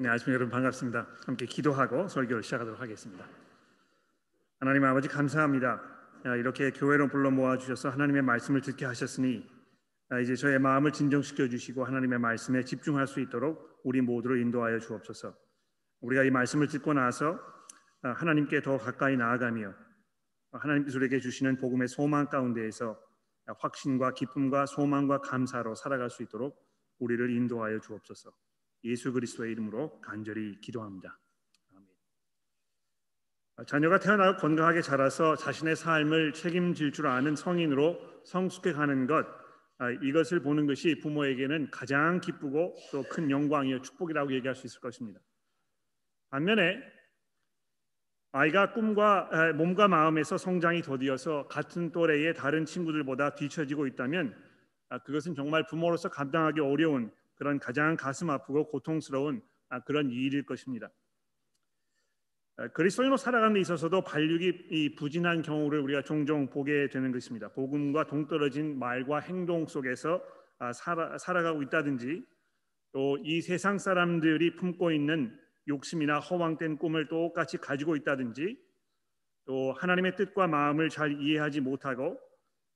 안녕하십니까 여러분 반갑습니다. 함께 기도하고 설교를 시작하도록 하겠습니다. 하나님 아버지 감사합니다. 이렇게 교회로 불러 모아 주셔서 하나님의 말씀을 듣게 하셨으니 이제 저의 마음을 진정시켜 주시고 하나님의 말씀에 집중할 수 있도록 우리 모두를 인도하여 주옵소서. 우리가 이 말씀을 듣고 나서 하나님께 더 가까이 나아가며 하나님께서 우리에게 주시는 복음의 소망 가운데에서 확신과 기쁨과 소망과 감사로 살아갈 수 있도록 우리를 인도하여 주옵소서. 예수 그리스도의 이름으로 간절히 기도합니다. 자녀가 태어나고 건강하게 자라서 자신의 삶을 책임질 줄 아는 성인으로 성숙해 가는 것 아, 이것을 보는 것이 부모에게는 가장 기쁘고 또 큰 영광이요 축복이라고 얘기할 수 있을 것입니다. 반면에 아이가 꿈과 몸과 마음에서 성장이 더디어서 같은 또래의 다른 친구들보다 뒤처지고 있다면 아, 그것은 정말 부모로서 감당하기 어려운 그런 가장 가슴 아프고 고통스러운 아, 그런 일일 것입니다. 아, 그리스도인으로 살아가는 데 있어서도 반륙이 부진한 경우를 우리가 종종 보게 되는 것입니다. 복음과 동떨어진 말과 행동 속에서 아, 살아, 살아가고 있다든지 또 이 세상 사람들이 품고 있는 욕심이나 허황된 꿈을 똑같이 가지고 있다든지 또 하나님의 뜻과 마음을 잘 이해하지 못하고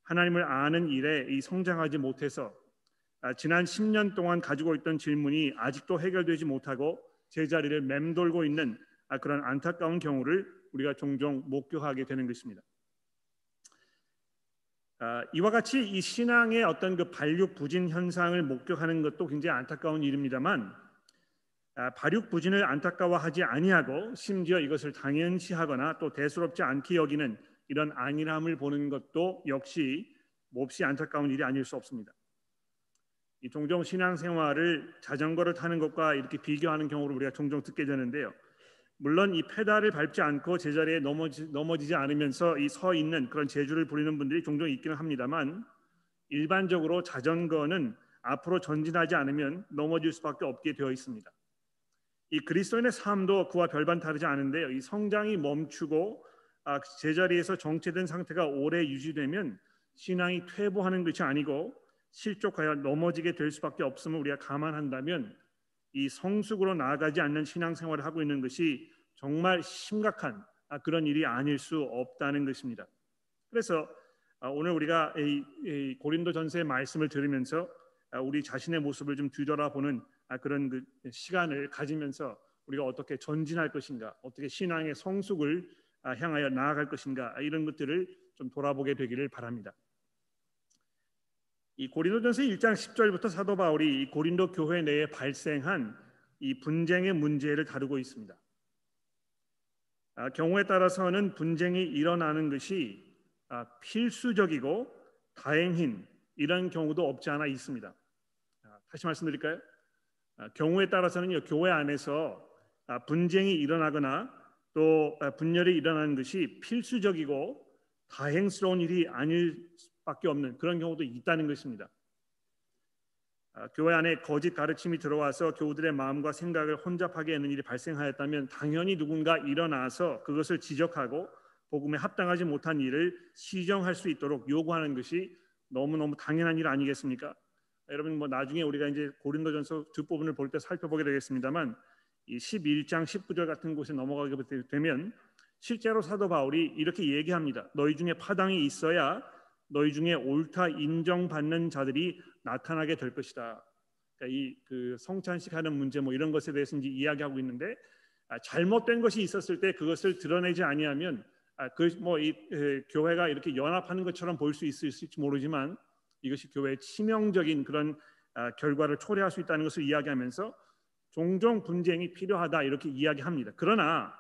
하나님을 아는 일에 이 성장하지 못해서 아, 지난 10년 동안 가지고 있던 질문이 아직도 해결되지 못하고 제자리를 맴돌고 있는 아, 그런 안타까운 경우를 우리가 종종 목격하게 되는 것입니다. 아, 이와 같이 이 신앙의 어떤 그 발육 부진 현상을 목격하는 것도 굉장히 안타까운 일입니다만 발육 부진을 안타까워하지 아니하고 심지어 이것을 당연시하거나 또 대수롭지 않게 여기는 이런 안일함을 보는 것도 역시 몹시 안타까운 일이 아닐 수 없습니다. 이 종종 신앙생활을 자전거를 타는 것과 이렇게 비교하는 경우를 우리가 종종 듣게 되는데요. 물론 이 페달을 밟지 않고 제자리에 넘어지, 넘어지지 않으면서 이 서 있는 그런 재주를 부리는 분들이 종종 있기는 합니다만 일반적으로 자전거는 앞으로 전진하지 않으면 넘어질 수밖에 없게 되어 있습니다. 이 그리스도인의 삶도 그와 별반 다르지 않은데요. 이 성장이 멈추고 아, 제자리에서 정체된 상태가 오래 유지되면 신앙이 퇴보하는 것이 아니고 실족하여 넘어지게 될 수밖에 없음을 우리가 감안한다면 이 성숙으로 나아가지 않는 신앙생활을 하고 있는 것이 정말 심각한 아, 그런 일이 아닐 수 없다는 것입니다. 그래서 아, 오늘 우리가 고린도 전서의 말씀을 들으면서 아, 우리 자신의 모습을 좀 뒤돌아보는 그런 그 시간을 가지면서 우리가 어떻게 전진할 것인가, 어떻게 신앙의 성숙을 향하여 나아갈 것인가 이런 것들을 좀 돌아보게 되기를 바랍니다. 이 고린도전서 1장 10절부터 사도 바울이 이 고린도 교회 내에 발생한 이 분쟁의 문제를 다루고 있습니다. 아, 경우에 따라서는 분쟁이 일어나는 것이 아, 필수적이고 다행인 이런 경우도 없지 않아 있습니다. 아, 다시 말씀드릴까요? 아, 경우에 따라서는요 교회 안에서 아, 분쟁이 일어나거나 또 아, 분열이 일어나는 것이 필수적이고 다행스러운 일이 아닐 밖에 없는 그런 경우도 있다는 것입니다. 아, 교회 안에 거짓 가르침이 들어와서 교우들의 마음과 생각을 혼잡하게 하는 일이 발생하였다면 당연히 누군가 일어나서 그것을 지적하고 복음에 합당하지 못한 일을 시정할 수 있도록 요구하는 것이 너무너무 당연한 일 아니겠습니까? 여러분 뭐 나중에 우리가 이제 고린도전서 뒷부분을 볼 때 살펴보게 되겠습니다만 이 11장 19절 같은 곳에 넘어가게 되면 실제로 사도 바울이 이렇게 얘기합니다. 너희 중에 파당이 있어야 너희 중에 옳다 인정받는 자들이 나타나게 될 것이다. 그러니까 이그 성찬식 하는 문제 뭐 이런 것에 대해서 이제 이야기하고 있는데 아, 잘못된 것이 있었을 때 그것을 드러내지 아니하면 아, 그뭐이 교회가 이렇게 연합하는 것처럼 보일 수 있을지 모르지만 이것이 교회의 치명적인 그런 아, 결과를 초래할 수 있다는 것을 이야기하면서 종종 분쟁이 필요하다 이렇게 이야기합니다. 그러나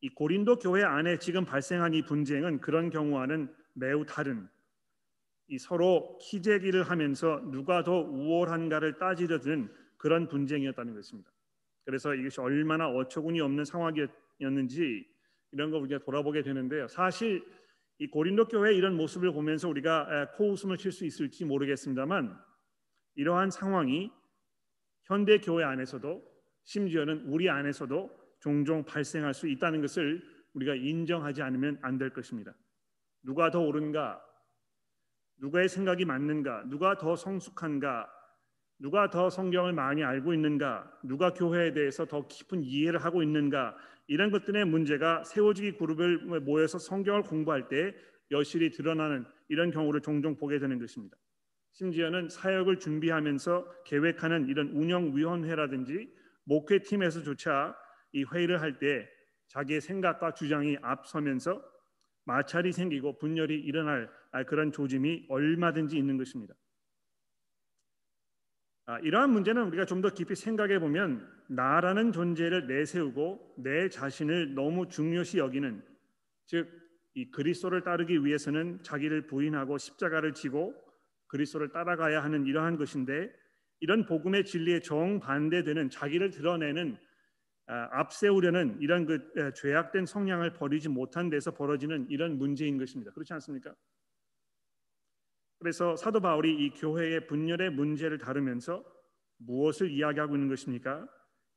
이 고린도 교회 안에 지금 발생한 이 분쟁은 그런 경우와는 매우 다른 이 서로 키재기를 하면서 누가 더 우월한가를 따지려드는 그런 분쟁이었다는 것입니다. 그래서 이것이 얼마나 어처구니 없는 상황이었는지 이런 거 우리가 돌아보게 되는데요. 사실 이 고린도 교회 이런 모습을 보면서 우리가 코웃음을 칠 수 있을지 모르겠습니다만 이러한 상황이 현대 교회 안에서도 심지어는 우리 안에서도 종종 발생할 수 있다는 것을 우리가 인정하지 않으면 안 될 것입니다. 누가 더 옳은가? 누가의 생각이 맞는가? 누가 더 성숙한가? 누가 더 성경을 많이 알고 있는가, 누가 교회에 대해서 더 깊은 이해를 하고 있는가 이런 것들의 문제가 세워지기 그룹을 모여서 성경을 공부할 때 여실히 드러나는 이런 경우를 종종 보게 되는 것입니다. 심지어는 사역을 준비하면서 계획하는 이런 운영위원회라든지 목회팀에서조차 이 회의를 할 때 자기의 생각과 주장이 앞서면서 마찰이 생기고 분열이 일어날 그런 조짐이 얼마든지 있는 것입니다. 아, 이러한 문제는 우리가 좀 더 깊이 생각해 보면 나라는 존재를 내세우고 내 자신을 너무 중요시 여기는 즉 이 그리스도를 따르기 위해서는 자기를 부인하고 십자가를 지고 그리스도를 따라가야 하는 이러한 것인데 이런 복음의 진리에 정반대되는 자기를 드러내는 아, 앞세우려는 이런 그 죄악된 성향을 버리지 못한 데서 벌어지는 이런 문제인 것입니다. 그렇지 않습니까? 그래서 사도 바울이 이 교회의 분열의 문제를 다루면서 무엇을 이야기하고 있는 것입니까?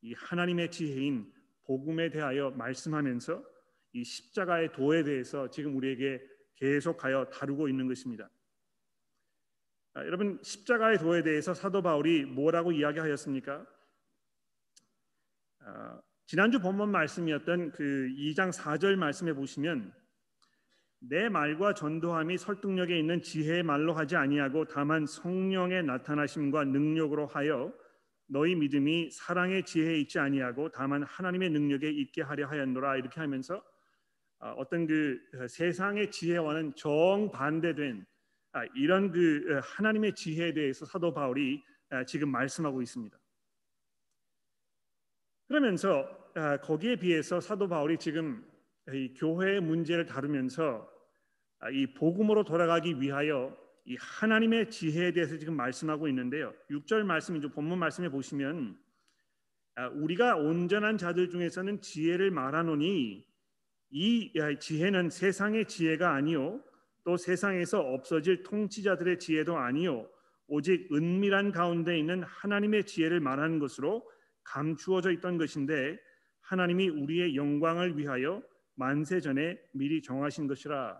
이 하나님의 지혜인 복음에 대하여 말씀하면서 이 십자가의 도에 대해서 지금 우리에게 계속하여 다루고 있는 것입니다. 아, 여러분 십자가의 도에 대해서 사도 바울이 뭐라고 이야기하였습니까? 아, 지난주 본문 말씀이었던 그 2장 4절 말씀에 보시면 내 말과 전도함이 설득력에 있는 지혜의 말로 하지 아니하고 다만 성령의 나타나심과 능력으로 하여 너희 믿음이 사랑의 지혜에 있지 아니하고 다만 하나님의 능력에 있게 하려 하였노라 이렇게 하면서 아, 어떤 그 세상의 지혜와는 정반대된 아, 이런 그 하나님의 지혜에 대해서 사도 바울이 아, 지금 말씀하고 있습니다. 그러면서 거기에 비해서 사도 바울이 지금 이 교회의 문제를 다루면서 아, 이 복음으로 돌아가기 위하여 이 하나님의 지혜에 대해서 지금 말씀하고 있는데요. 6절 말씀 이제 본문 말씀에 보시면 아, 우리가 온전한 자들 중에서는 지혜를 말하노니 이 지혜는 세상의 지혜가 아니요 또 세상에서 없어질 통치자들의 지혜도 아니요 오직 은밀한 가운데 있는 하나님의 지혜를 말하는 것으로 감추어져 있던 것인데 하나님이 우리의 영광을 위하여 만세 전에 미리 정하신 것이라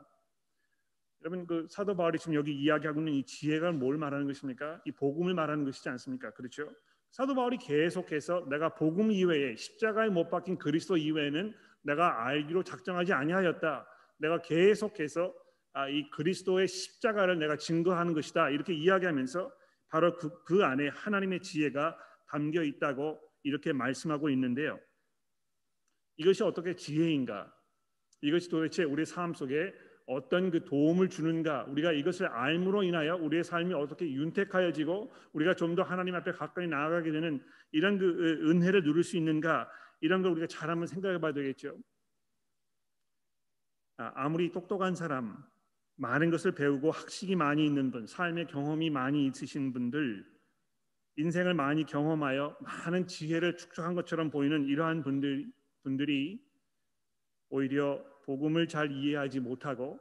여러분 그 사도 바울이 지금 여기 이야기하고 있는 이 지혜가 뭘 말하는 것입니까? 이 복음을 말하는 것이지 않습니까? 그렇죠? 사도 바울이 계속해서 내가 복음 이외에 십자가에 못 박힌 그리스도 이외에는 내가 알기로 작정하지 아니하였다. 내가 계속해서 아, 이 그리스도의 십자가를 내가 증거하는 것이다. 이렇게 이야기하면서 바로 그, 그 안에 하나님의 지혜가 담겨 있다고 이렇게 말씀하고 있는데요. 이것이 어떻게 지혜인가? 이것이 도대체 우리 삶 속에 어떤 그 도움을 주는가 우리가 이것을 알므로 인하여 우리의 삶이 어떻게 윤택하여지고 우리가 좀 더 하나님 앞에 가까이 나아가게 되는 이런 그 은혜를 누릴 수 있는가 이런 걸 우리가 잘 한번 생각해 봐야 되겠죠. 아, 아무리 똑똑한 사람 많은 것을 배우고 학식이 많이 있는 분 삶의 경험이 많이 있으신 분들 인생을 많이 경험하여 많은 지혜를 축적한 것처럼 보이는 이러한 분들 분들이 오히려 복음을 잘 이해하지 못하고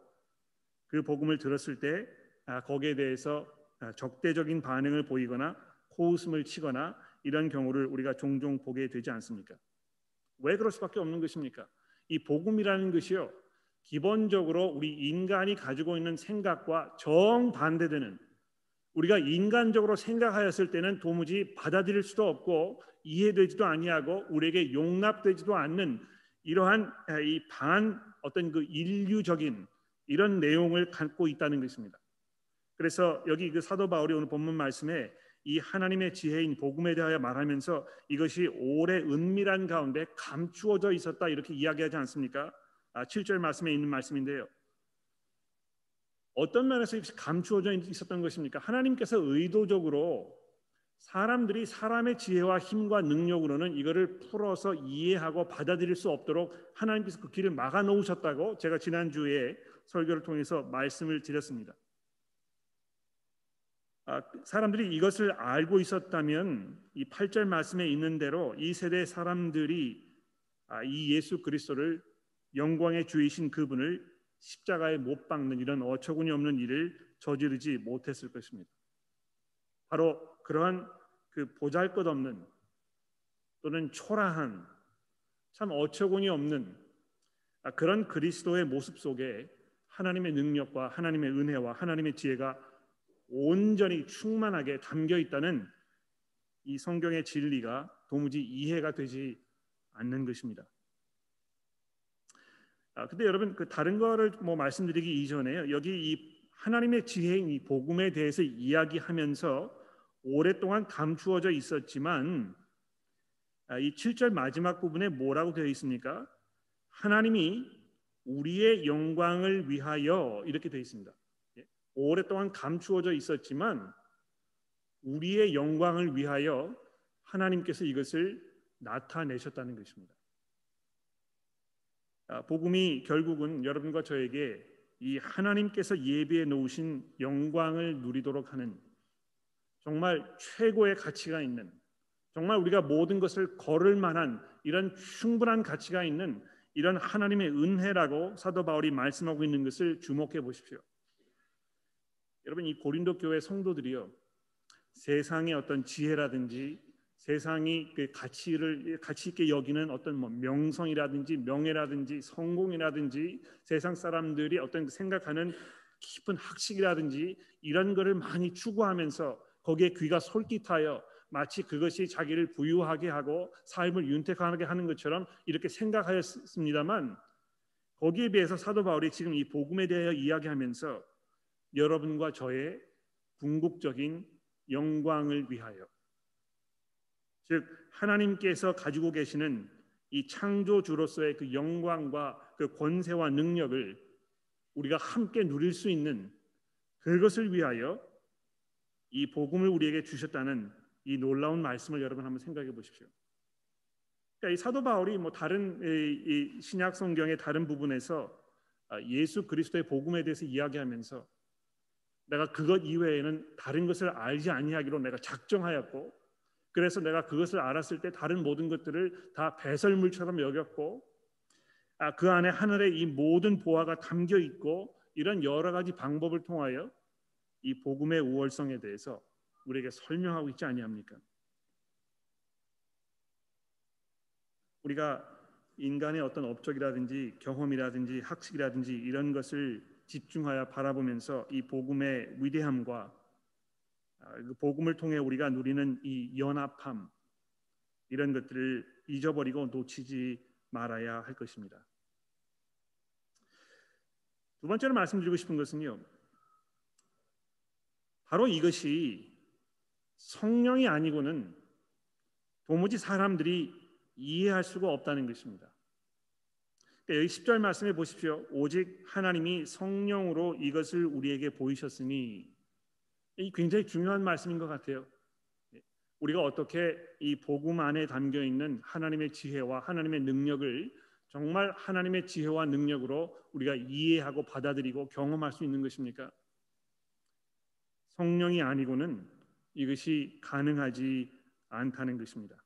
그 복음을 들었을 때 아, 거기에 대해서 아, 적대적인 반응을 보이거나 코웃음을 치거나 이런 경우를 우리가 종종 보게 되지 않습니까? 왜 그럴 수밖에 없는 것입니까? 이 복음이라는 것이요 기본적으로 우리 인간이 가지고 있는 생각과 정반대되는 우리가 인간적으로 생각하였을 때는 도무지 받아들일 수도 없고 이해되지도 아니하고 우리에게 용납되지도 않는 이러한 아, 이반 어떤 그 인류적인 이런 내용을 갖고 있다는 것입니다. 그래서 여기 그 사도 바울이 오늘 본문 말씀에 이 하나님의 지혜인 복음에 대하여 말하면서 이것이 오래 은밀한 가운데 감추어져 있었다 이렇게 이야기하지 않습니까? 아, 7절 말씀에 있는 말씀인데요. 어떤 면에서 감추어져 있었던 것입니까? 하나님께서 의도적으로 사람들이 사람의 지혜와 힘과 능력으로는 이거를 풀어서 이해하고 받아들일 수 없도록 하나님께서 그 길을 막아 놓으셨다고 제가 지난주에 설교를 통해서 말씀을 드렸습니다. 아, 사람들이 이것을 알고 있었다면 이 8절 말씀에 있는 대로 이 세대 사람들이 아, 이 예수 그리스도를 영광의 주이신 그분을 십자가에 못 박는 이런 어처구니 없는 일을 저지르지 못했을 것입니다. 바로 그러한 그 보잘것없는 또는 초라한 참 어처구니 없는 아, 그런 그리스도의 모습 속에 하나님의 능력과 하나님의 은혜와 하나님의 지혜가 온전히 충만하게 담겨 있다는 이 성경의 진리가 도무지 이해가 되지 않는 것입니다. 아, 근데 여러분 그 다른 거를 뭐 말씀드리기 이전에요. 여기 이 하나님의 지혜인 이 복음에 대해서 이야기하면서 오랫동안 감추어져 있었지만 아, 이 7절 마지막 부분에 뭐라고 되어 있습니까? 하나님이 우리의 영광을 위하여 이렇게 되어 있습니다. 예, 오랫동안 감추어져 있었지만 우리의 영광을 위하여 하나님께서 이것을 나타내셨다는 것입니다. 아, 복음이 결국은 여러분과 저에게 이 하나님께서 예비해 놓으신 영광을 누리도록 하는 정말 최고의 가치가 있는 정말 우리가 모든 것을 걸을 만한 이런 충분한 가치가 있는 이런 하나님의 은혜라고 사도 바울이 말씀하고 있는 것을 주목해 보십시오. 여러분 이 고린도 교회 성도들이요 세상의 어떤 지혜라든지 세상이 그 가치를 가치 있게 여기는 어떤 뭐 명성이라든지 명예라든지 성공이라든지 세상 사람들이 어떤 생각하는 깊은 학식이라든지 이런 것을 많이 추구하면서 거기에 귀가 솔깃하여 마치 그것이 자기를 부유하게 하고 삶을 윤택하게 하는 것처럼 이렇게 생각하였습니다만 거기에 비해서 사도 바울이 지금 이 복음에 대하여 이야기하면서 여러분과 저의 궁극적인 영광을 위하여 즉 하나님께서 가지고 계시는 이 창조주로서의 그 영광과 그 권세와 능력을 우리가 함께 누릴 수 있는 그것을 위하여 이 복음을 우리에게 주셨다는 이 놀라운 말씀을 여러분 한번 생각해 보십시오. 그러니까 이 사도 바울이 뭐 다른 이 신약 성경의 다른 부분에서 아, 예수 그리스도의 복음에 대해서 이야기하면서 내가 그것 이외에는 다른 것을 알지 아니하기로 내가 작정하였고 그래서 내가 그것을 알았을 때 다른 모든 것들을 다 배설물처럼 여겼고 아, 그 안에 하늘의 이 모든 보화가 담겨 있고 이런 여러 가지 방법을 통하여 이 복음의 우월성에 대해서 우리에게 설명하고 있지 아니합니까? 우리가 인간의 어떤 업적이라든지 경험이라든지 학식이라든지 이런 것을 집중하여 바라보면서 이 복음의 위대함과 복음을 통해 우리가 누리는 이 연합함 이런 것들을 잊어버리고 놓치지 말아야 할 것입니다. 두 번째로 말씀드리고 싶은 것은요. 바로 이것이 성령이 아니고는 도무지 사람들이 이해할 수가 없다는 것입니다. 그러니까 여기 10절 말씀해 보십시오. 오직 하나님이 성령으로 이것을 우리에게 보이셨으니 이 굉장히 중요한 말씀인 것 같아요. 우리가 어떻게 이 복음 안에 담겨 있는 하나님의 지혜와 하나님의 능력을 정말 하나님의 지혜와 능력으로 우리가 이해하고 받아들이고 경험할 수 있는 것입니까? 성령이 아니고는 이것이 가능하지 않다는 것입니다.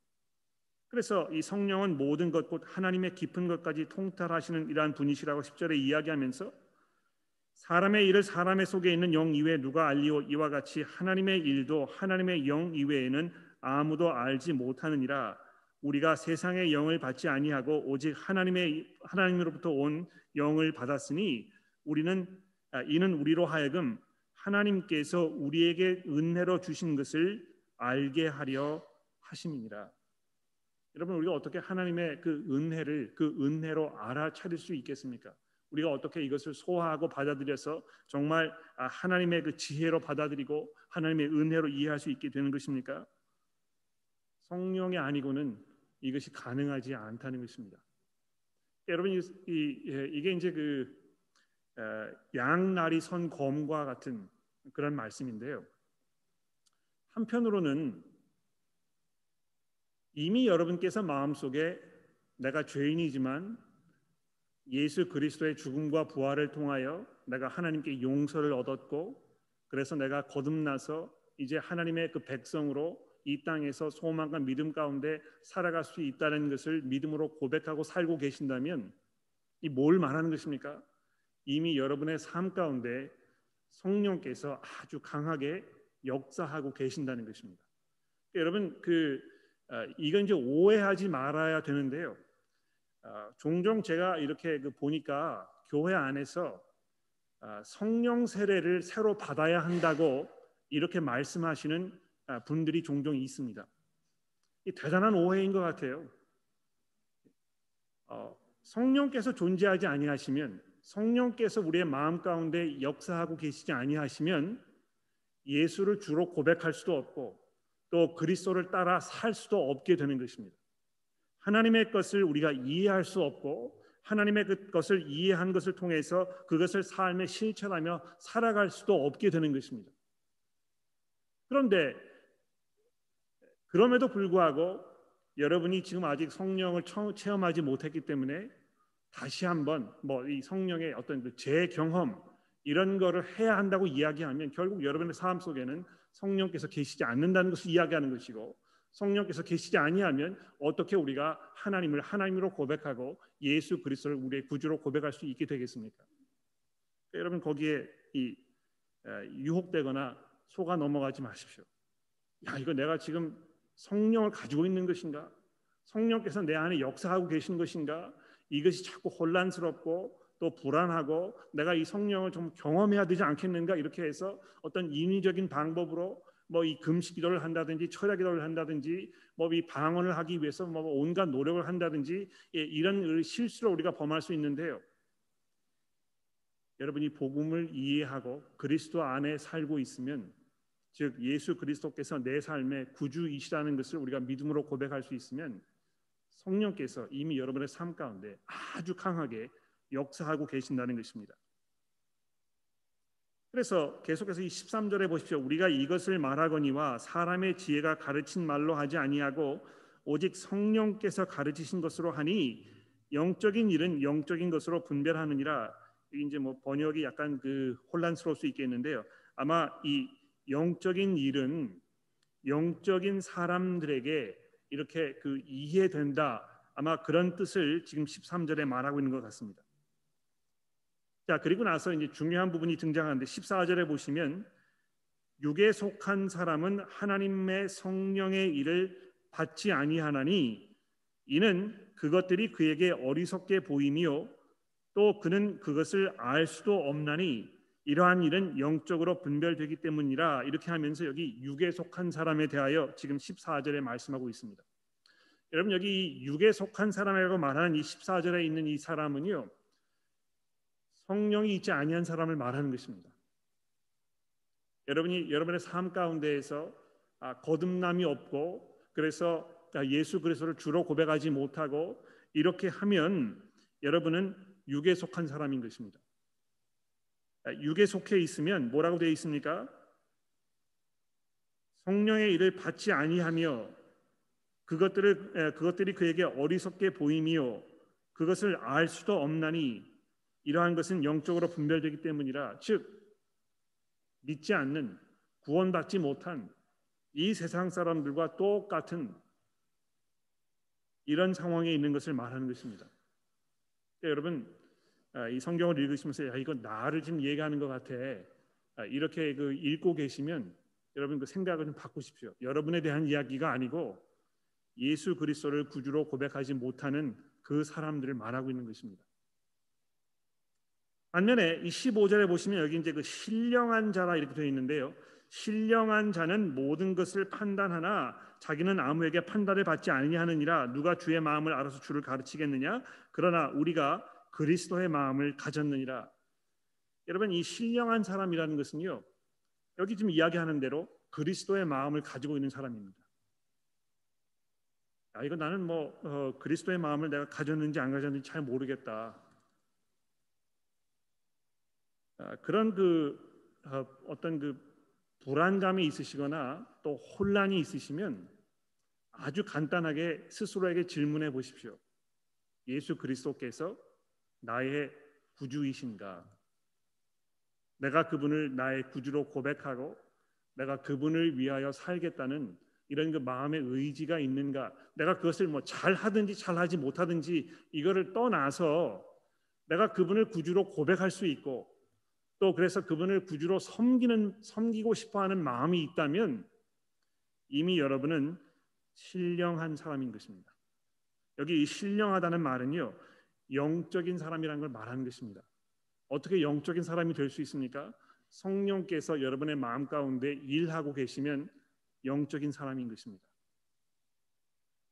그래서 이 성령은 모든 것 곧 하나님의 깊은 것까지 통달하시는 이러한 분이시라고 10절에 이야기하면서 사람의 일을 사람의 속에 있는 영 이외에 누가 알리오 이와 같이 하나님의 일도 하나님의 영 이외에는 아무도 알지 못하느니라 우리가 세상의 영을 받지 아니하고 오직 하나님의 하나님으로부터 온 영을 받았으니 우리는 아, 이는 우리로 하여금 하나님께서 우리에게 은혜로 주신 것을 알게 하려 하심이니라. 여러분 우리가 어떻게 하나님의 그 은혜를 그 은혜로 알아차릴 수 있겠습니까? 우리가 어떻게 이것을 소화하고 받아들여서 정말 아, 하나님의 그 지혜로 받아들이고 하나님의 은혜로 이해할 수 있게 되는 것입니까? 성령이 아니고는 이것이 가능하지 않다는 것입니다. 여러분 이, 이, 예, 이게 이제 그 양날이 선 검과 같은 그런 말씀인데요. 한편으로는 이미 여러분께서 마음속에 내가 죄인이지만 예수 그리스도의 죽음과 부활을 통하여 내가 하나님께 용서를 얻었고 그래서 내가 거듭나서 이제 하나님의 그 백성으로 이 땅에서 소망과 믿음 가운데 살아갈 수 있다는 것을 믿음으로 고백하고 살고 계신다면 이 뭘 말하는 것입니까? 이미 여러분의 삶 가운데 성령께서 아주 강하게 역사하고 계신다는 것입니다. 여러분 그 어, 이건 이제 오해하지 말아야 되는데요. 아, 종종 제가 이렇게 그 보니까 교회 안에서 아, 성령 세례를 새로 받아야 한다고 이렇게 말씀하시는 아, 분들이 종종 있습니다. 이 대단한 오해인 것 같아요. 어, 성령께서 존재하지 아니하시면 성령께서 우리의 마음 가운데 역사하고 계시지 아니하시면 예수를 주로 고백할 수도 없고 또 그리스도를 따라 살 수도 없게 되는 것입니다. 하나님의 것을 우리가 이해할 수 없고 하나님의 그 것을 이해한 것을 통해서 그것을 삶에 실천하며 살아갈 수도 없게 되는 것입니다. 그런데 그럼에도 불구하고 여러분이 지금 아직 성령을 체험하지 못했기 때문에 다시 한번 뭐 이 성령의 어떤 그 재경험 이런 거를 해야 한다고 이야기하면 결국 여러분의 삶 속에는 성령께서 계시지 않는다는 것을 이야기하는 것이고 성령께서 계시지 아니하면 어떻게 우리가 하나님을 하나님으로 고백하고 예수 그리스도를 우리의 구주로 고백할 수 있게 되겠습니까? 그러니까 여러분 거기에 이 유혹되거나 속아 넘어가지 마십시오. 야 이거 내가 지금 성령을 가지고 있는 것인가? 성령께서 내 안에 역사하고 계신 것인가? 이것이 자꾸 혼란스럽고 또 불안하고 내가 이 성령을 좀 경험해야 되지 않겠는가 이렇게 해서 어떤 인위적인 방법으로 뭐 이 금식 기도를 한다든지 철야 기도를 한다든지 뭐 이 방언을 하기 위해서 뭐 온갖 노력을 한다든지 예, 이런 실수를 우리가 범할 수 있는데요. 여러분이 복음을 이해하고 그리스도 안에 살고 있으면 즉 예수 그리스도께서 내 삶의 구주이시라는 것을 우리가 믿음으로 고백할 수 있으면 성령께서 이미 여러분의 삶 가운데 아주 강하게 역사하고 계신다는 것입니다. 그래서 계속해서 이 13절에 보십시오. 우리가 이것을 말하거니와 사람의 지혜가 가르친 말로 하지 아니하고 오직 성령께서 가르치신 것으로 하니 영적인 일은 영적인 것으로 분별하느니라. 이제 뭐 번역이 약간 그 혼란스러울 수 있겠는데요. 아마 이 영적인 일은 영적인 사람들에게 이렇게 그 이해된다. 아마 그런 뜻을 지금 13절에 말하고 있는 것 같습니다. 자, 그리고 나서 이제 중요한 부분이 등장하는데 14절에 보시면 육에 속한 사람은 하나님의 성령의 일을 받지 아니하나니 이는 그것들이 그에게 어리석게 보이며 또 그는 그것을 알 수도 없나니 이러한 일은 영적으로 분별되기 때문이라 이렇게 하면서 여기 육에 속한 사람에 대하여 지금 14절에 말씀하고 있습니다. 여러분 여기 육에 속한 사람이라고 말하는 이 14절에 있는 이 사람은요. 성령이 있지 아니한 사람을 말하는 것입니다. 여러분이 여러분의 삶 가운데에서 아, 거듭남이 없고 그래서 예수 그리스도를 주로 고백하지 못하고 이렇게 하면 여러분은 육에 속한 사람인 것입니다. 육에 속해 있으면 뭐라고 되어 있습니까? 성령의 일을 받지 아니하며 그것들을 그것들이 그에게 어리석게 보이며 그것을 알 수도 없나니 이러한 것은 영적으로 분별되기 때문이라 즉 믿지 않는 구원받지 못한 이 세상 사람들과 똑같은 이런 상황에 있는 것을 말하는 것입니다. 그러니까 여러분 아, 이 성경을 읽으시면서 야 이거 나를 지금 얘기하는 것 같아. 아, 이렇게 그 읽고 계시면 여러분 그 생각을 좀 바꾸십시오. 여러분에 대한 이야기가 아니고 예수 그리스도를 구주로 고백하지 못하는 그 사람들을 말하고 있는 것입니다. 반면에 이 15절에 보시면 여기 이제 그 신령한 자라 이렇게 되어 있는데요. 신령한 자는 모든 것을 판단하나 자기는 아무에게 판단을 받지 아니하느니라 누가 주의 마음을 알아서 주를 가르치겠느냐 그러나 우리가 그리스도의 마음을 가졌느니라. 여러분 이 신령한 사람이라는 것은요. 여기 지금 이야기하는 대로 그리스도의 마음을 가지고 있는 사람입니다. 아 이거 나는 뭐 어, 그리스도의 마음을 내가 가졌는지 안 가졌는지 잘 모르겠다. 아, 그런 그 어, 어떤 그 불안감이 있으시거나 또 혼란이 있으시면 아주 간단하게 스스로에게 질문해 보십시오. 예수 그리스도께서 나의 구주이신가? 내가 그분을 나의 구주로 고백하고 내가 그분을 위하여 살겠다는 이런 그 마음의 의지가 있는가? 내가 그것을 뭐 잘하든지 잘하지 못하든지 이거를 떠나서 내가 그분을 구주로 고백할 수 있고 또 그래서 그분을 구주로 섬기는 섬기고 싶어하는 마음이 있다면 이미 여러분은 신령한 사람인 것입니다. 여기 이 신령하다는 말은요 영적인 사람이라는 걸 말하는 것입니다. 어떻게 영적인 사람이 될 수 있습니까? 성령께서 여러분의 마음 가운데 일하고 계시면 영적인 사람인 것입니다.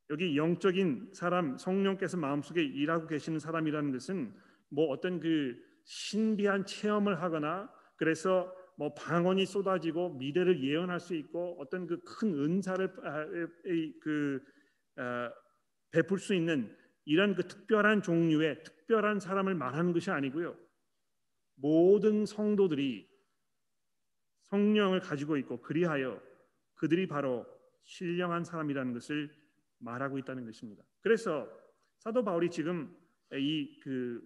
여기 영적인 사람 성령께서 마음속에 일하고 계시는 사람이라는 것은 뭐 어떤 그 신비한 체험을 하거나 그래서 뭐 방언이 쏟아지고 미래를 예언할 수 있고 어떤 그 큰 은사를 아, 그 아, 베풀 수 있는 이런 그 특별한 종류의 특별한 사람을 말하는 것이 아니고요. 모든 성도들이 성령을 가지고 있고 그리하여 그들이 바로 신령한 사람이라는 것을 말하고 있다는 것입니다. 그래서 사도 바울이 지금 이 그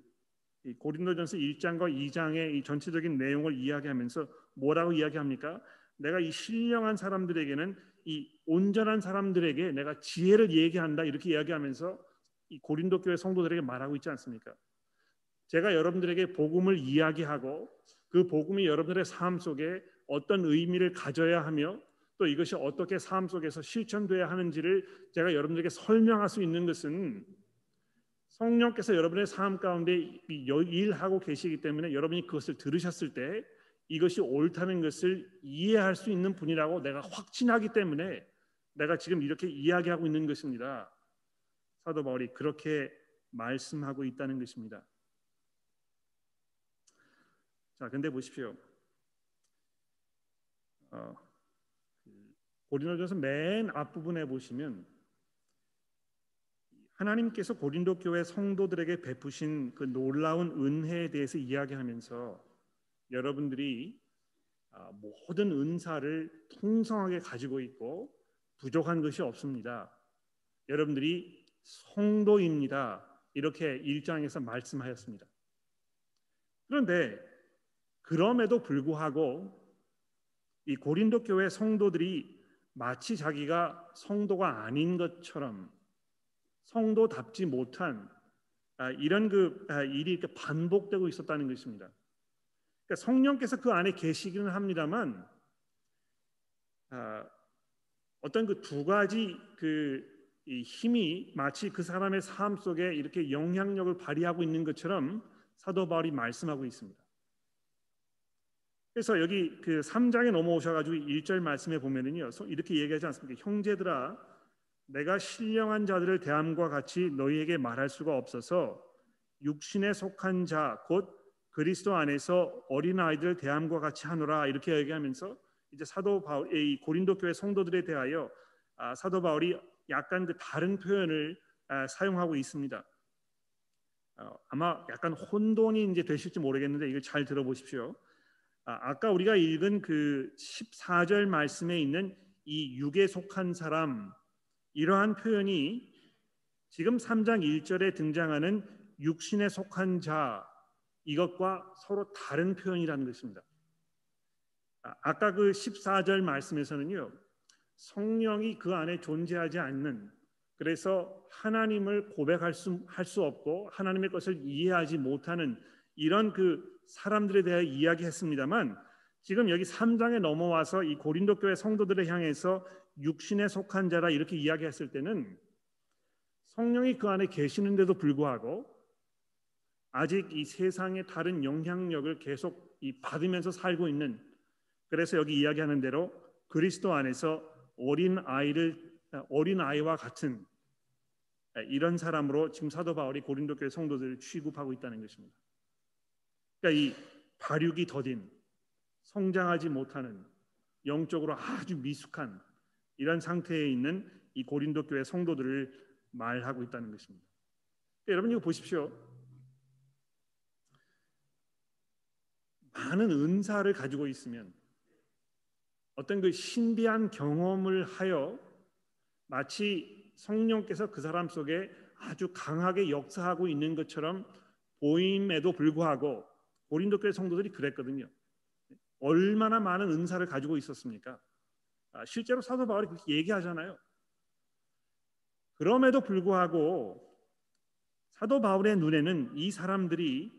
고린도전서 1장과 2장의 이 전체적인 내용을 이야기하면서 뭐라고 이야기합니까? 내가 이 신령한 사람들에게는 이 온전한 사람들에게 내가 지혜를 얘기한다 이렇게 이야기하면서 이 고린도 교회 성도들에게 말하고 있지 않습니까? 제가 여러분들에게 복음을 이야기하고 그 복음이 여러분들의 삶 속에 어떤 의미를 가져야 하며 또 이것이 어떻게 삶 속에서 실천돼야 하는지를 제가 여러분들에게 설명할 수 있는 것은 성령께서 여러분의 삶 가운데 일하고 계시기 때문에 여러분이 그것을 들으셨을 때 이것이 옳다는 것을 이해할 수 있는 분이라고 내가 확신하기 때문에 내가 지금 이렇게 이야기하고 있는 것입니다. 사도 바울이 그렇게 말씀하고 있다는 것입니다. 자, 근데 보십시오. 어, 고린도전서 맨 앞부분에 보시면 하나님께서 고린도 교회 성도들에게 베푸신 그 놀라운 은혜에 대해서 이야기하면서 여러분들이 아, 모든 은사를 풍성하게 가지고 있고 부족한 것이 없습니다. 여러분들이 성도입니다. 이렇게 일장에서 말씀하였습니다. 그런데 그럼에도 불구하고 이 고린도 교회 성도들이 마치 자기가 성도가 아닌 것처럼 성도답지 못한 아, 이런 그 아, 일이 이렇게 반복되고 있었다는 것입니다. 그러니까 성령께서 그 안에 계시기는 합니다만 아, 어떤 그 두 가지 그 힘이 마치 그 사람의 삶 속에 이렇게 영향력을 발휘하고 있는 것처럼 사도 바울이 말씀하고 있습니다. 그래서 여기 그 3장에 넘어오셔 가지고 1절 말씀에 보면은요. 이렇게 얘기하지 않습니까? 형제들아 내가 신령한 자들을 대함과 같이 너희에게 말할 수가 없어서 육신에 속한 자 곧 그리스도 안에서 어린 아이들 대함과 같이 하노라 이렇게 얘기하면서 이제 사도 바울 이 고린도 교회 성도들에 대하여 아, 사도 바울이 약간 그 다른 표현을 아, 사용하고 있습니다. 어, 아마 약간 혼돈이 이제 되실지 모르겠는데 이걸 잘 들어보십시오. 아, 아까 우리가 읽은 그 14절 말씀에 있는 이 육에 속한 사람 이러한 표현이 지금 3장 1절에 등장하는 육신에 속한 자 이것과 서로 다른 표현이라는 것입니다. 아, 아까 그 14절 말씀에서는요. 성령이 그 안에 존재하지 않는 그래서 하나님을 고백할 수, 할 수 없고 하나님의 것을 이해하지 못하는 이런 그 사람들에 대해 이야기했습니다만 지금 여기 3장에 넘어와서 이 고린도 교회 성도들을 향해서 육신에 속한 자라 이렇게 이야기했을 때는 성령이 그 안에 계시는데도 불구하고 아직 이 세상의 다른 영향력을 계속 이 받으면서 살고 있는 그래서 여기 이야기하는 대로 그리스도 안에서 어린 아이를 어린 아이와 같은 이런 사람으로 지금 사도 바울이 고린도 교회 성도들을 취급하고 있다는 것입니다. 그러니까 이 발육이 더딘 성장하지 못하는 영적으로 아주 미숙한 이런 상태에 있는 이 고린도 교회 성도들을 말하고 있다는 것입니다. 그러니까 여러분 이거 보십시오. 많은 은사를 가지고 있으면 어떤 그 신비한 경험을 하여 마치 성령께서 그 사람 속에 아주 강하게 역사하고 있는 것처럼 보임에도 불구하고 고린도 교회 성도들이 그랬거든요. 얼마나 많은 은사를 가지고 있었습니까? 아, 실제로 사도 바울이 그렇게 얘기하잖아요. 그럼에도 불구하고 사도 바울의 눈에는 이 사람들이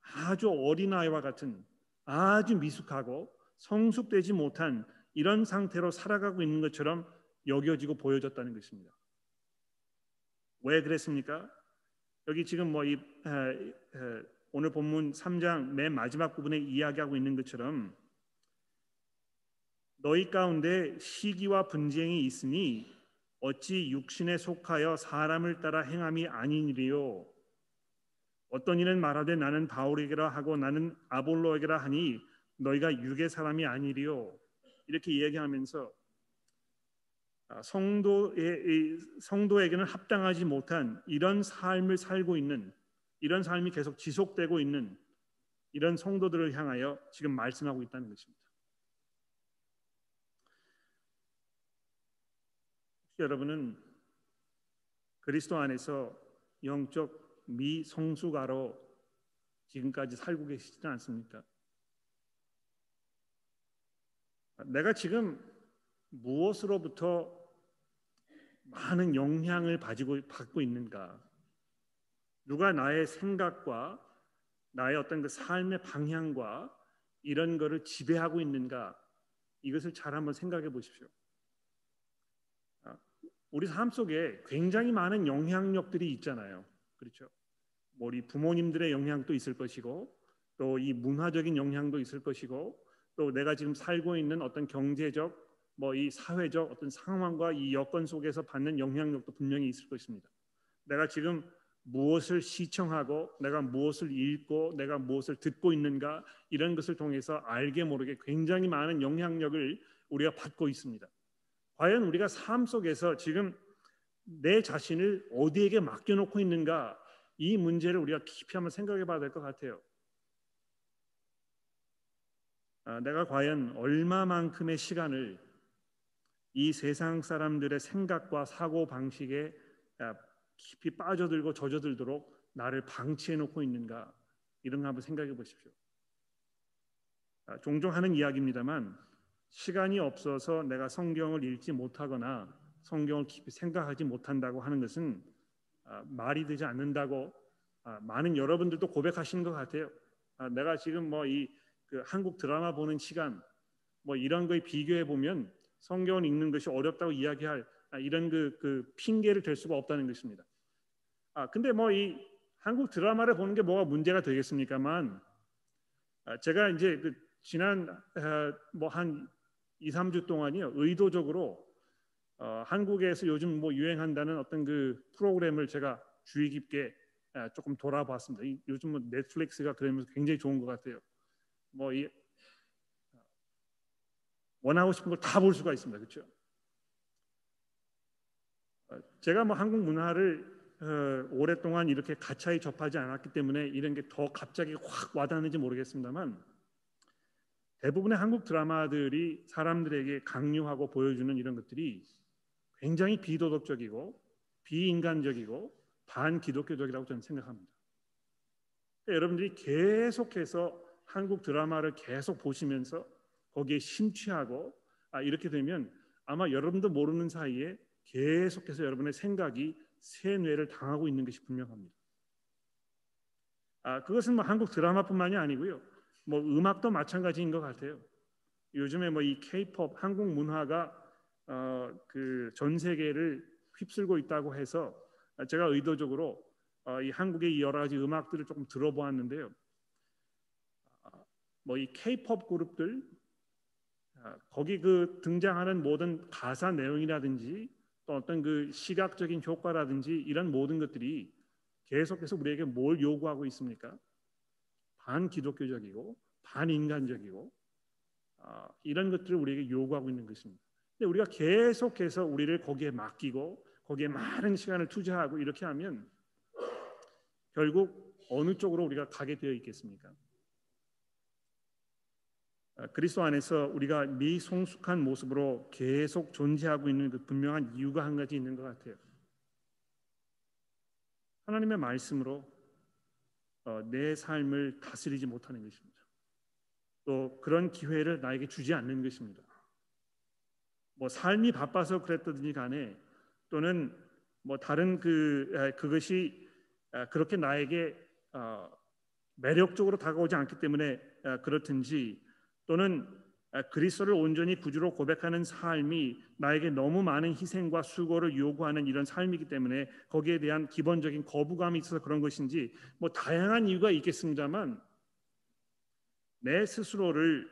아주 어린아이와 같은 아주 미숙하고 성숙되지 못한 이런 상태로 살아가고 있는 것처럼 여겨지고 보여졌다는 것입니다. 왜 그랬습니까? 여기 지금 뭐 이 오늘 본문 3장 맨 마지막 부분에 이야기하고 있는 것처럼 너희 가운데 시기와 분쟁이 있으니 어찌 육신에 속하여 사람을 따라 행함이 아니니리요 어떤 이는 말하되 나는 바울에게라 하고 나는 아볼로에게라 하니 너희가 육의 사람이 아니리요 이렇게 이야기하면서 아, 성도의 성도에게는 합당하지 못한 이런 삶을 살고 있는 이런 삶이 계속 지속되고 있는 이런 성도들을 향하여 지금 말씀하고 있다는 것입니다. 혹시 여러분은 그리스도 안에서 영적 미성숙아로 지금까지 살고 계시지는 않습니까? 내가 지금 무엇으로부터 많은 영향을 가지고 받고 있는가? 누가 나의 생각과 나의 어떤 그 삶의 방향과 이런 거를 지배하고 있는가? 이것을 잘 한번 생각해 보십시오. 아, 우리 삶 속에 굉장히 많은 영향력들이 있잖아요. 그렇죠? 뭐 우리 부모님들의 영향도 있을 것이고 또 이 문화적인 영향도 있을 것이고 또 내가 지금 살고 있는 어떤 경제적 뭐 이 사회적 어떤 상황과 이 여건 속에서 받는 영향력도 분명히 있을 것입니다. 내가 지금 무엇을 시청하고 내가 무엇을 읽고 내가 무엇을 듣고 있는가 이런 것을 통해서 알게 모르게 굉장히 많은 영향력을 우리가 받고 있습니다. 과연 우리가 삶 속에서 지금 내 자신을 어디에게 맡겨놓고 있는가 이 문제를 우리가 깊이 한번 생각해 봐야 될 것 같아요. 아, 내가 과연 얼마만큼의 시간을 이 세상 사람들의 생각과 사고 방식에 아, 깊이 빠져들고 젖어들도록 나를 방치해 놓고 있는가 이런 거 한번 생각해 보십시오. 아, 종종 하는 이야기입니다만 시간이 없어서 내가 성경을 읽지 못하거나 성경을 깊이 생각하지 못한다고 하는 것은 아, 말이 되지 않는다고 아, 많은 여러분들도 고백하시는 것 같아요. 아, 내가 지금 뭐이 그 한국 드라마 보는 시간 뭐 이런 거에 비교해 보면 성경을 읽는 것이 어렵다고 이야기할 아, 이런 그, 그 핑계를 댈 수가 없다는 것입니다. 아 근데 뭐 이 한국 드라마를 보는 게 뭐가 문제가 되겠습니까만 아, 제가 이제 그 지난 아, 뭐한 2, 3주 동안이요 의도적으로 어, 한국에서 요즘 뭐 유행한다는 어떤 그 프로그램을 제가 주의 깊게 아, 조금 돌아봤습니다. 이, 요즘 뭐 넷플릭스가 그러면서 굉장히 좋은 것 같아요. 뭐 이 원하고 싶은 걸 다 볼 수가 있습니다. 그렇죠? 제가 뭐 한국 문화를 어, 오랫동안 이렇게 가차히 접하지 않았기 때문에 이런 게 더 갑자기 확 와닿는지 모르겠습니다만 대부분의 한국 드라마들이 사람들에게 강요하고 보여주는 이런 것들이 굉장히 비도덕적이고 비인간적이고 반기독교적이라고 저는 생각합니다. 그러니까 여러분들이 계속해서 한국 드라마를 계속 보시면서 거기에 심취하고 아, 이렇게 되면 아마 여러분도 모르는 사이에 계속해서 여러분의 생각이 세뇌를 당하고 있는 것이 분명합니다. 아, 그것은 뭐 한국 드라마뿐만이 아니고요. 뭐 음악도 마찬가지인 것 같아요. 요즘에 뭐이 K-팝 한국 문화가 어, 그 전 세계를 휩쓸고 있다고 해서 제가 의도적으로 어, 이 한국의 여러 가지 음악들을 조금 들어보았는데요. 아, 뭐이 K-팝 그룹들 아, 거기 그 등장하는 모든 가사 내용이라든지 또 어떤 그 시각적인 효과라든지 이런 모든 것들이 계속해서 우리에게 뭘 요구하고 있습니까? 반기독교적이고 반인간적이고 아, 이런 것들을 우리에게 요구하고 있는 것입니다. 근데 우리가 계속해서 우리를 거기에 맡기고 거기에 많은 시간을 투자하고 이렇게 하면 결국 어느 쪽으로 우리가 가게 되어 있겠습니까? 아, 그리스도 안에서 우리가 미성숙한 모습으로 계속 존재하고 있는 그 분명한 이유가 한 가지 있는 것 같아요. 하나님의 말씀으로 어, 내 삶을 다스리지 못하는 것입니다. 또 그런 기회를 나에게 주지 않는 것입니다. 뭐 삶이 바빠서 그랬든지 간에 또는 뭐 다른 그 그것이 그렇게 나에게 어, 매력적으로 다가오지 않기 때문에 그렇든지 또는 그리스도를 온전히 구주로 고백하는 삶이 나에게 너무 많은 희생과 수고를 요구하는 이런 삶이기 때문에 거기에 대한 기본적인 거부감이 있어서 그런 것인지 뭐 다양한 이유가 있겠습니다만 내 스스로를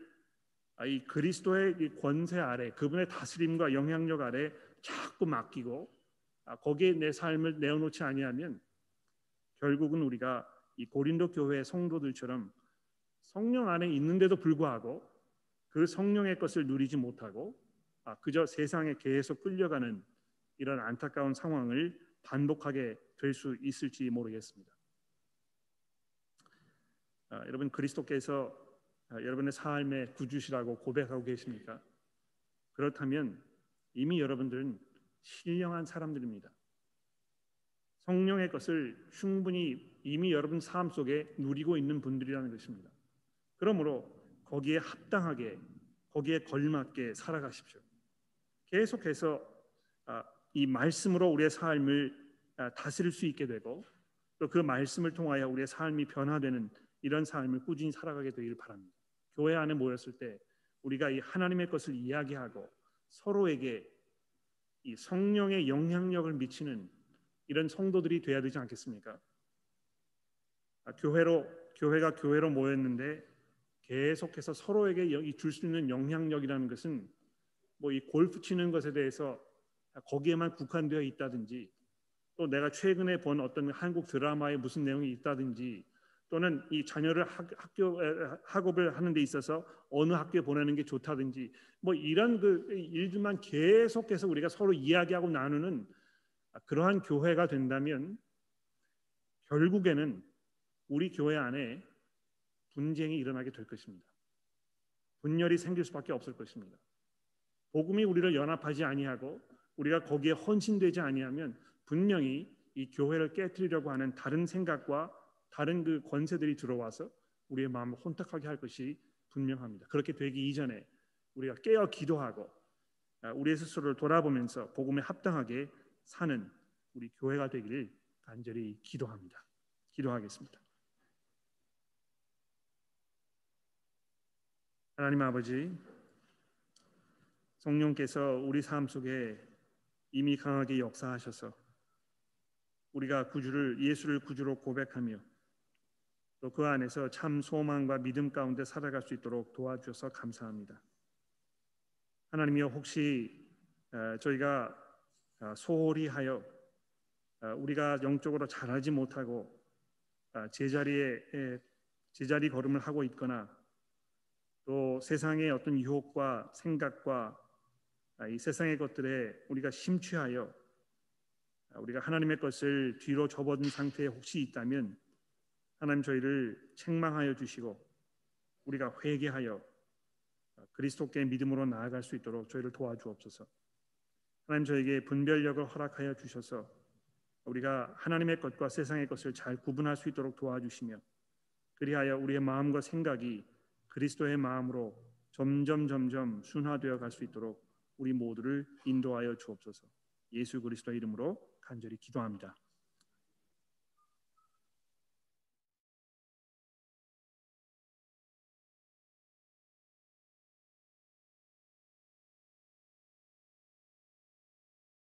이 그리스도의 권세 아래 그분의 다스림과 영향력 아래 자꾸 맡기고 아, 거기에 내 삶을 내어놓지 아니하면 결국은 우리가 이 고린도 교회 성도들처럼 성령 안에 있는데도 불구하고 그 성령의 것을 누리지 못하고 아, 그저 세상에 계속 끌려가는 이런 안타까운 상황을 반복하게 될 수 있을지 모르겠습니다. 아, 여러분 그리스도께서 아, 여러분의 삶의 구주시라고 고백하고 계십니까? 그렇다면 이미 여러분들은 신령한 사람들입니다. 성령의 것을 충분히 이미 여러분 삶 속에 누리고 있는 분들이라는 것입니다. 그러므로 거기에 합당하게 거기에 걸맞게 살아가십시오. 계속해서 아, 이 말씀으로 우리의 삶을 아, 다스릴 수 있게 되고 또 그 말씀을 통하여 우리의 삶이 변화되는 이런 삶을 꾸준히 살아가게 되기를 바랍니다. 교회 안에 모였을 때 우리가 이 하나님의 것을 이야기하고 서로에게 이 성령의 영향력을 미치는 이런 성도들이 돼야 되지 않겠습니까? 아, 교회로 교회가 교회로 모였는데 계속해서 서로에게 줄 수 있는 영향력이라는 것은 뭐 이 골프 치는 것에 대해서 거기에만 국한되어 있다든지 또 내가 최근에 본 어떤 한국 드라마에 무슨 내용이 있다든지 또는 이 자녀를 학, 교 학업을 하는 데 있어서 어느 학교에 보내는 게 좋다든지 뭐 이런 그 일들만 계속해서 우리가 서로 이야기하고 나누는 그러한 교회가 된다면 결국에는 우리 교회 안에 분쟁이 일어나게 될 것입니다. 분열이 생길 수밖에 없을 것입니다. 복음이 우리를 연합하지 아니하고 우리가 거기에 헌신되지 아니하면 분명히 이 교회를 깨뜨리려고 하는 다른 생각과 다른 그 권세들이 들어와서 우리의 마음을 혼탁하게 할 것이 분명합니다. 그렇게 되기 이전에 우리가 깨어 기도하고 아, 우리의 스스로를 돌아보면서 복음에 합당하게 사는 우리 교회가 되기를 간절히 기도합니다. 기도하겠습니다. 하나님 아버지 성령께서 우리 삶 속에 이미 강하게 역사하셔서 우리가 구주를 예수를 구주로 고백하며 또 그 안에서 참 소망과 믿음 가운데 살아갈 수 있도록 도와주셔서 감사합니다. 하나님이여 혹시 저희가 아, 소홀히 하여 아, 우리가 영적으로 잘하지 못하고 아, 제자리에 제자리 걸음을 하고 있거나 또 세상의 어떤 유혹과 생각과 이 세상의 것들에 우리가 심취하여 우리가 하나님의 것을 뒤로 접어둔 상태에 혹시 있다면 하나님 저희를 책망하여 주시고 우리가 회개하여 그리스도께 믿음으로 나아갈 수 있도록 저희를 도와주옵소서. 하나님 저에게 분별력을 허락하여 주셔서 우리가 하나님의 것과 세상의 것을 잘 구분할 수 있도록 도와주시며 그리하여 우리의 마음과 생각이 그리스도의 마음으로 점점 점점 순화되어 갈 수 있도록 우리 모두를 인도하여 주옵소서. 예수 그리스도의 이름으로 간절히 기도합니다.